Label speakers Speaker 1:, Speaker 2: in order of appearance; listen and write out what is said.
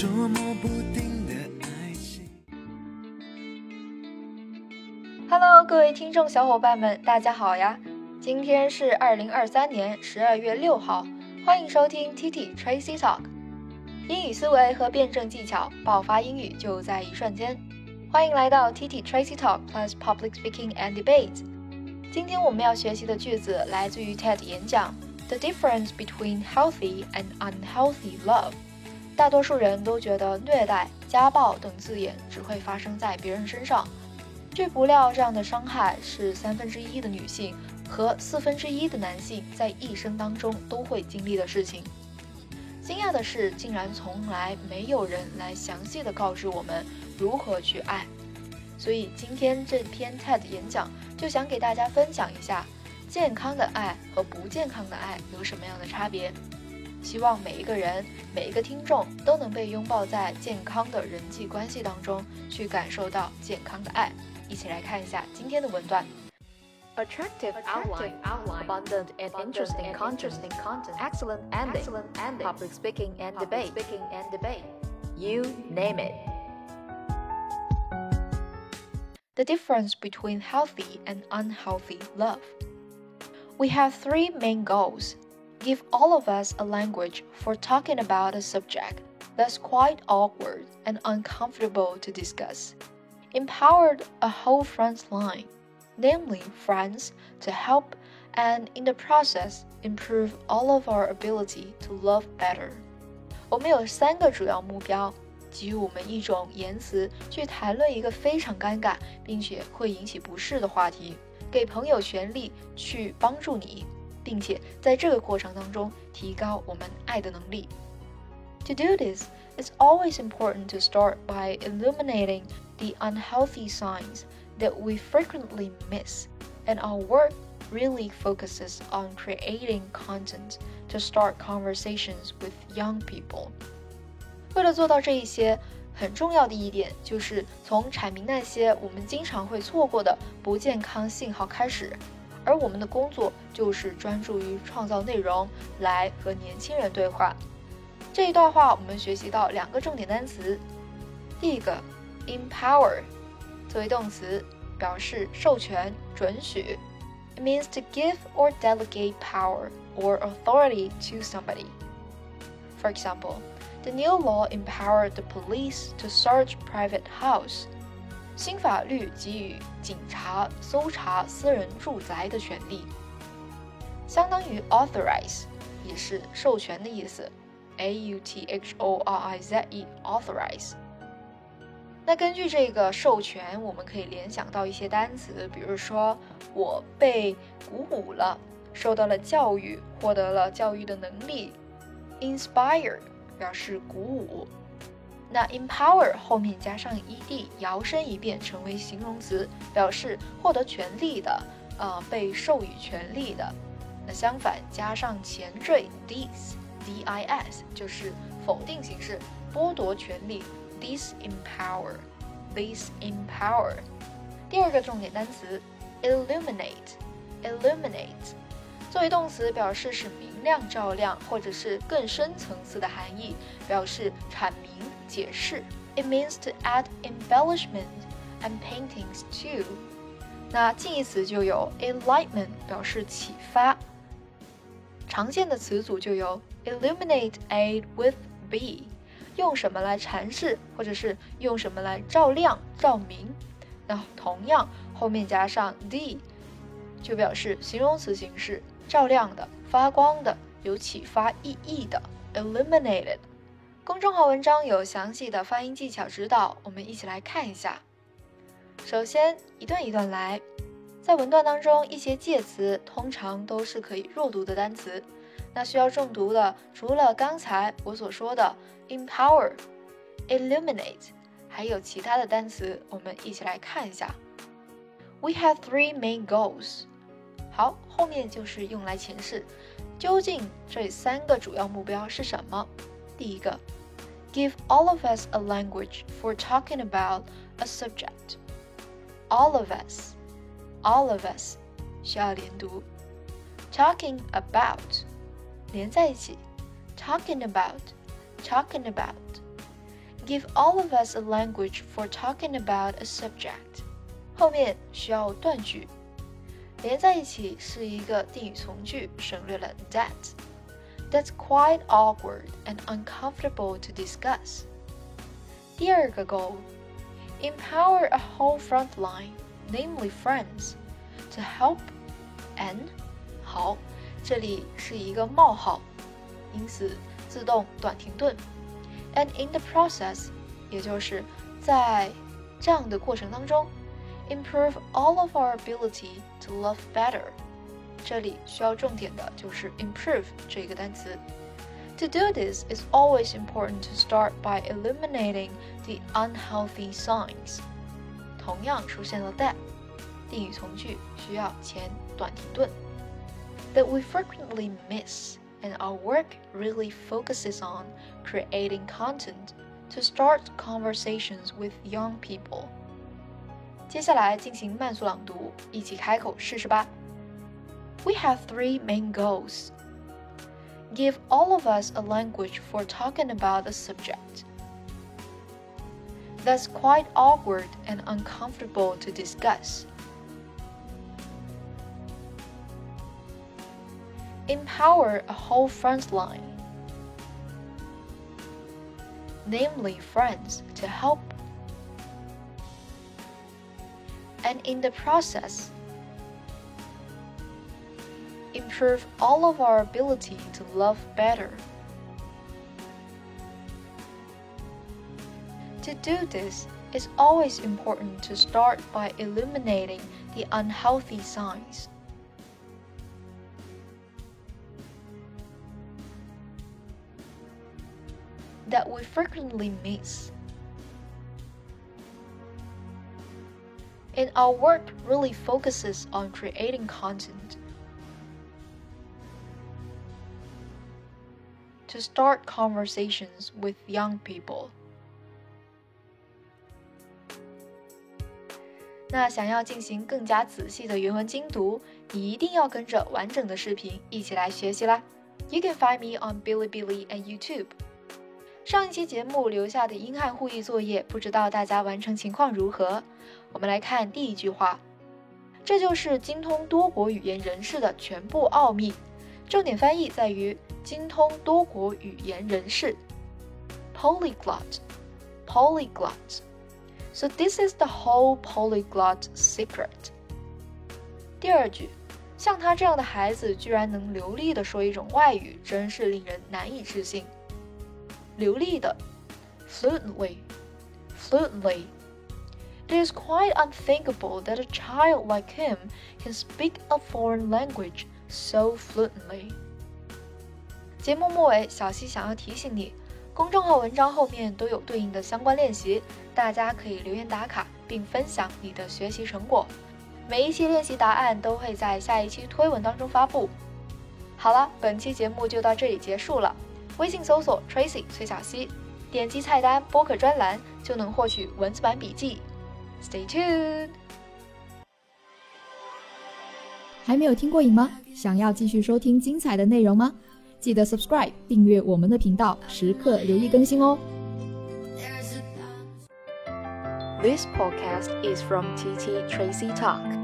Speaker 1: 捉摸不定的爱情哈喽各位听众小伙伴们大家好呀今天是二零二三年十二月六号欢迎收听 tt tracy talk 英语思维和辩证技巧爆发英语就在一瞬间欢迎来到 tt tracy talk plus public speaking and debate 今天我们要学习的句子来自于 ted 演讲 the difference between healthy and unhealthy love 大多数人都觉得虐待、家暴等字眼只会发生在别人身上。却不料，这样的伤害是三分之一的女性和四分之一的男性在一生当中都会经历的事情。惊讶的是，竟然从来没有人来详细的告知我们如何去爱。所以今天这篇 TED 演讲就想给大家分享一下，健康的爱和不健康的爱有什么样的差别。希望每一个人、每一个听众都能被拥抱在健康的人际关系当中，去感受到健康的爱。一起来看一下今天的文段。
Speaker 2: Attractive, outline, outline, abundant and interesting, content, content, excellent ending, excellent ending, public speaking and debate, speaking and debate. You name it.
Speaker 1: The difference between healthy and unhealthy love. We have three main goals. Give all of us a language for talking about a subject that's quite awkward and uncomfortable to discuss empowered a whole front line, namely friends, to help and in the process improve all of our ability to love better. 我们有三个主要目标，给予我们一种言辞去谈论一个非常尴尬并且会引起不适的话题，给朋友权利去帮助你， 并且在这个过程当中提高我们爱的能力。To do this, it's always important to start by illuminating the unhealthy signs that we frequently miss, and our work really focuses on creating content to start conversations with young people. 为了做到这一些，很重要的一点就是从阐明那些我们经常会错过的不健康信号开始， 而我们的工作就是专注于创造内容来和年轻人对话。这一段话我们学习到两个重点单词，第一个 empower 作为动词，表示授权、准许。It means to give or delegate power or authority to somebody. For example, the new law empowered the police to search private house. 新法律给予警察搜查私人住宅的权利，相当于 authorize，也是授权的意思。A U T H O R I Z E，authorize。那根据这个授权，我们可以联想到一些单词，比如说我被鼓舞了，受到了教育，获得了教育的能力。Inspire 表示鼓舞。那 empower 后面加上 ed，摇身一变成为形容词，表示获得权利的，呃，被授予权利的。那相反，加上前缀 dis，dis 就是否定形式，剥夺权利。disempower, disempower。第二个重点单词，illuminate, illuminate，作为动词表示使亮、照亮，或者是更深层次的含义，表示阐明、解释。It means to add embellishment and paintings to。那近义词就有 enlightenment，表示启发。常见的词组就有 illuminate a with b。用什么来阐释，或者是用什么来照亮、照明？那同样后面加上 d，就表示形容词形式，照亮的、发光的、有启发意义的。illuminated。公众号文章有详细的发音技巧指导，我们一起来看一下。首先一段一段来，在文段当中，一些介词通常都是可以弱读的单词。那需要重读的，除了刚才我所说的 empower、illuminate，还有其他的单词，我们一起来看一下。We have three main goals。好，后面就是用来诠释究竟这三个主要目标是什么。第一个，give all of us a language for talking about a subject。All of us, all of us，需要连读。Talking about。连在一起，talking about，talking about，give all of us a language for talking about a subject。 后面需要断句， 连在一起是一个定语从句，省略了 that。That's quite awkward and uncomfortable to discuss. 第二个 goal，empower a whole front line, namely friends, to help and 好，这里是一个冒号，因此自动短停顿。And in the process，也就是在这样的过程当中。 improve all of our ability to love better。这里需要重点的就是 improve 这个单词。To do this, it's always important to start by eliminating the unhealthy signs。同样出现了 that，定语从句需要前短停顿。That we frequently miss, and our work really focuses on creating content to start conversations with young people. 接下来进行慢速朗读，一起开口试试吧。We have three main goals. Give all of us a language for talking about a subject. That's quite awkward and uncomfortable to discuss. Empower a whole front line, namely friends, to help and in the process, improve all of our ability to love better. To do this, it's always important to start by eliminating the unhealthy signs. That we frequently miss. and our work really focuses on creating content. To start conversations with young people. 那想要进行更加仔细的原文精读，你一定要跟着完整的视频一起来学习啦。You can find me on Bilibili and YouTube. 上一期节目留下的英汉互译作业，不知道大家完成情况如何？ 我们来看第一句话，这就是精通多国语言人士的全部奥秘。重点翻译在于精通多国语言人士，polyglot，polyglot。So this is the whole polyglot secret。第二句，像他这样的孩子居然能流利的说一种外语，真是令人难以置信。流利的，fluently，fluently。It is quite unthinkable that a child like him can speak a foreign language so fluently. 节目末尾，小溪想要提醒你，公众号文章后面都有对应的相关练习，大家可以留言打卡并分享你的学习成果。每一期练习答案都会在下一期推文当中发布。好了，本期节目就到这里结束了。微信搜索 Tracy 崔小溪，点击菜单播客专栏就能获取文字版笔记。Stay tuned。
Speaker 3: 还没有听过瘾吗？想要继续收听精彩的内容吗？记得 subscribe 订阅我们的频道，时刻留意更新哦。
Speaker 2: This podcast is from TT Tracy Talk.